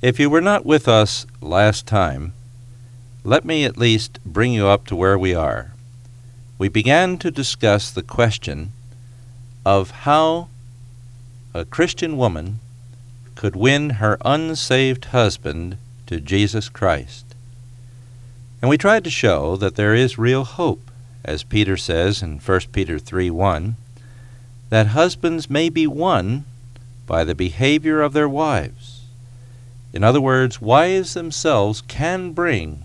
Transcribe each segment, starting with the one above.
If you were not with us last time, let me at least bring you up to where we are. We began to discuss the question of how a Christian woman could win her unsaved husband to Jesus Christ. And we tried to show that there is real hope, as Peter says in 1 Peter 3 1, that husbands may be won by the behavior of their wives in other words, wives themselves can bring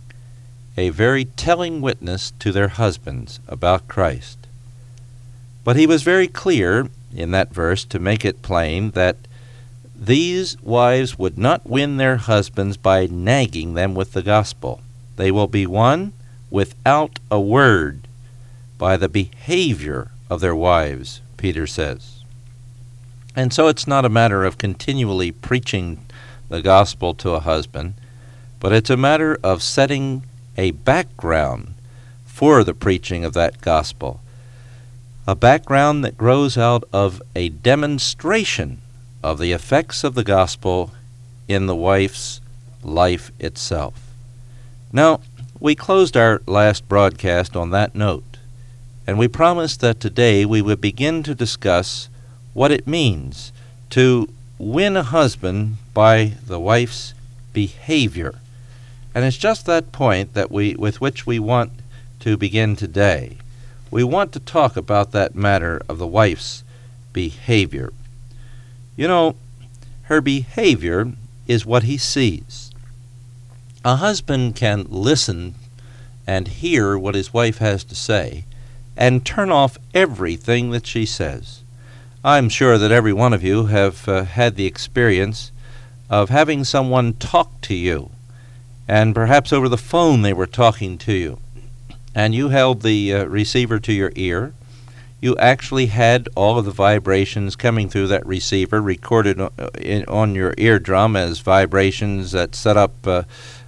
a very telling witness to their husbands about Christ. But he was very clear in that verse to make it plain that these wives would not win their husbands by nagging them with the gospel. They will be won without a word by the behavior of their wives, Peter says. And so it's not a matter of continually preaching the gospel to a husband, but it's a matter of setting a background for the preaching of that gospel. A background that grows out of a demonstration of the effects of the gospel in the wife's life itself. Now, we closed our last broadcast on that note, and we promised that today we would begin to discuss what it means to win a husband by the wife's behavior. And it's just that point that we with which we want to begin today. We want to talk about that matter of the wife's behavior. You know, her behavior is what he sees. A husband can listen and hear what his wife has to say and turn off everything that she says. I'm sure that every one of you have uh, had the experience of having someone talk to you, and perhaps over the phone they were talking to you, and you held the uh, receiver to your ear. You actually had all of the vibrations coming through that receiver recorded uh, in, on your eardrum as vibrations that set up uh,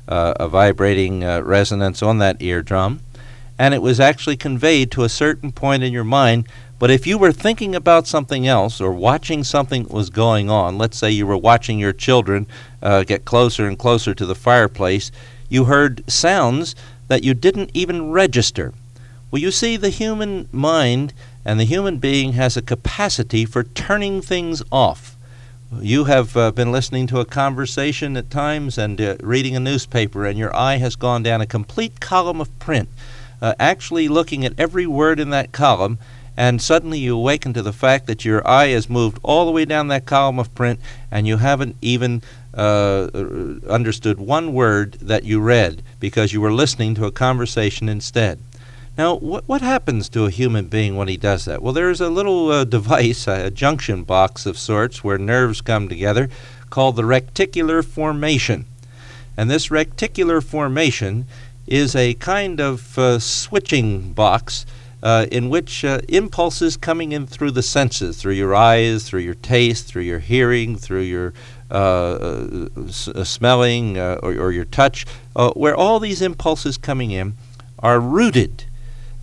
uh, a vibrating uh, resonance on that eardrum. And it was actually conveyed to a certain point in your mind but if you were thinking about something else or watching something that was going on, let's say you were watching your children uh, get closer and closer to the fireplace, you heard sounds that you didn't even register. Well, you see, the human mind and the human being has a capacity for turning things off. You have uh, been listening to a conversation at times and uh, reading a newspaper, and your eye has gone down a complete column of print, uh, actually looking at every word in that column and suddenly you awaken to the fact that your eye has moved all the way down that column of print and you haven't even uh, understood one word that you read because you were listening to a conversation instead. Now, what, what happens to a human being when he does that? Well, there's a little uh, device, a junction box of sorts, where nerves come together called the reticular formation. And this reticular formation is a kind of uh, switching box uh, in which uh, impulses coming in through the senses, through your eyes, through your taste, through your hearing, through your uh, s- uh, smelling uh, or, or, your touch, uh, where all these impulses coming in are routed.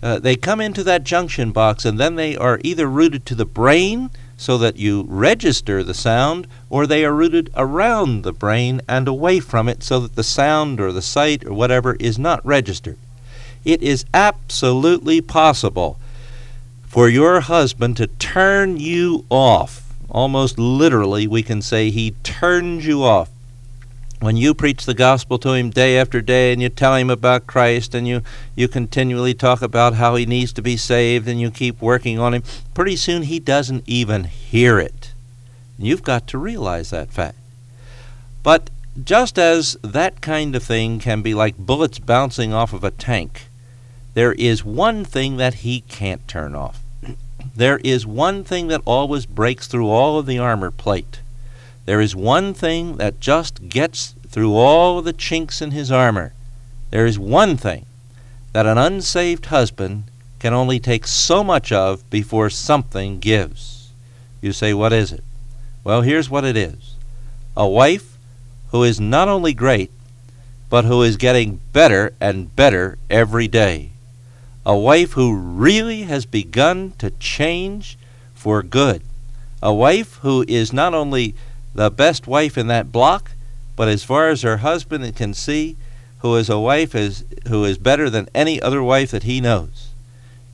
they come into that junction box and then they are either routed to the brain so that you register the sound, or they are routed around the brain and away from it so that the sound or the sight or whatever is not registered. It is absolutely possible for your husband to turn you off. Almost literally, we can say he turns you off. When you preach the gospel to him day after day and you tell him about Christ and you, you continually talk about how he needs to be saved and you keep working on him, pretty soon he doesn't even hear it. You've got to realize that fact. But just as that kind of thing can be like bullets bouncing off of a tank, there is one thing that he can't turn off. There is one thing that always breaks through all of the armor plate. There is one thing that just gets through all the chinks in his armor. There is one thing that an unsaved husband can only take so much of before something gives. You say, What is it? Well, here's what it is a wife who is not only great, but who is getting better and better every day a wife who really has begun to change for good. A wife who is not only the best wife in that block, but as far as her husband can see, who is a wife is who is better than any other wife that he knows.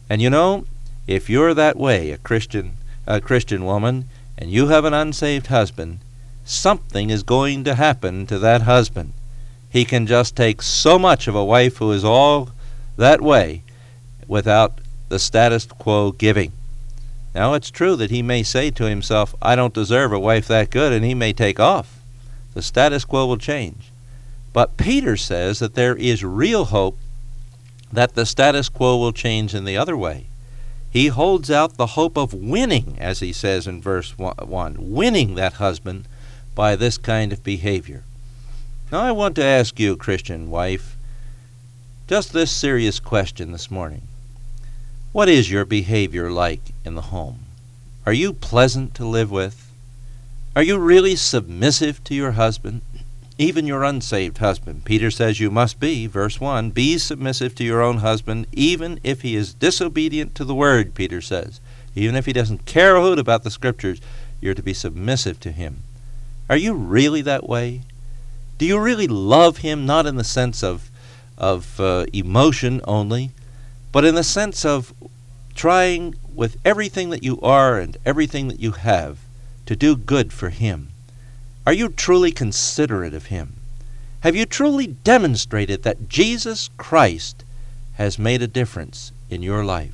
And you know, if you're that way, a Christian a Christian woman, and you have an unsaved husband, something is going to happen to that husband. He can just take so much of a wife who is all that way without the status quo giving. Now, it's true that he may say to himself, I don't deserve a wife that good, and he may take off. The status quo will change. But Peter says that there is real hope that the status quo will change in the other way. He holds out the hope of winning, as he says in verse 1, winning that husband by this kind of behavior. Now, I want to ask you, Christian wife, just this serious question this morning. What is your behavior like in the home? Are you pleasant to live with? Are you really submissive to your husband? even your unsaved husband. Peter says you must be, verse 1, be submissive to your own husband, even if he is disobedient to the word, Peter says. Even if he doesn't care a hoot about the scriptures, you're to be submissive to him. Are you really that way? Do you really love him, not in the sense of, of uh, emotion only, but in the sense of trying with everything that you are and everything that you have to do good for him? Are you truly considerate of Him? Have you truly demonstrated that Jesus Christ has made a difference in your life?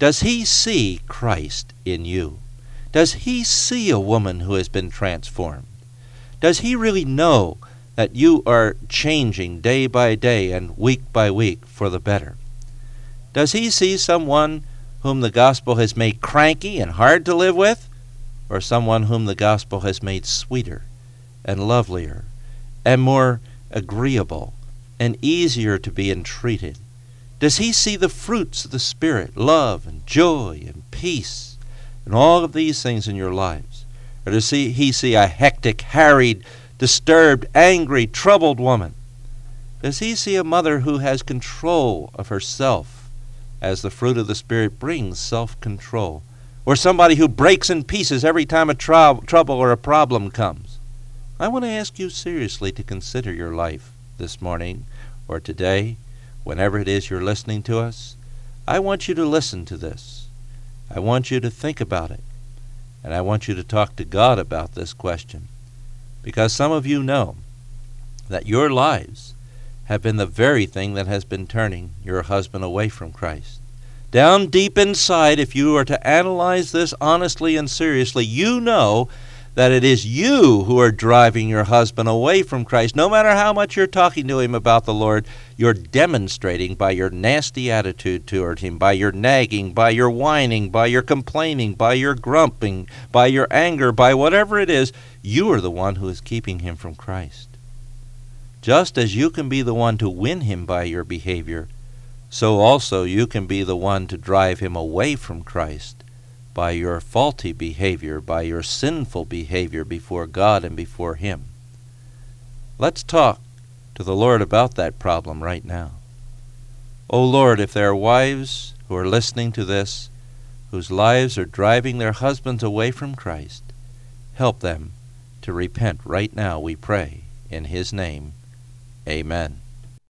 Does He see Christ in you? Does He see a woman who has been transformed? Does He really know that you are changing day by day and week by week for the better? Does He see someone whom the gospel has made cranky and hard to live with, or someone whom the gospel has made sweeter and lovelier and more agreeable and easier to be entreated? Does he see the fruits of the Spirit, love and joy and peace, and all of these things in your lives? Or does he, he see a hectic, harried, disturbed, angry, troubled woman? Does he see a mother who has control of herself, as the fruit of the Spirit brings self control? Or somebody who breaks in pieces every time a trou- trouble or a problem comes? I want to ask you seriously to consider your life this morning or today, whenever it is you're listening to us. I want you to listen to this. I want you to think about it. And I want you to talk to God about this question. Because some of you know that your lives have been the very thing that has been turning your husband away from Christ. Down deep inside, if you are to analyze this honestly and seriously, you know that it is you who are driving your husband away from Christ. No matter how much you're talking to him about the Lord, you're demonstrating by your nasty attitude toward him, by your nagging, by your whining, by your complaining, by your grumping, by your anger, by whatever it is, you are the one who is keeping him from Christ. Just as you can be the one to win him by your behavior, so also you can be the one to drive him away from Christ by your faulty behavior, by your sinful behavior before God and before Him. Let's talk to the Lord about that problem right now. O oh Lord, if there are wives who are listening to this, whose lives are driving their husbands away from Christ, help them to repent right now, we pray. In His name, amen.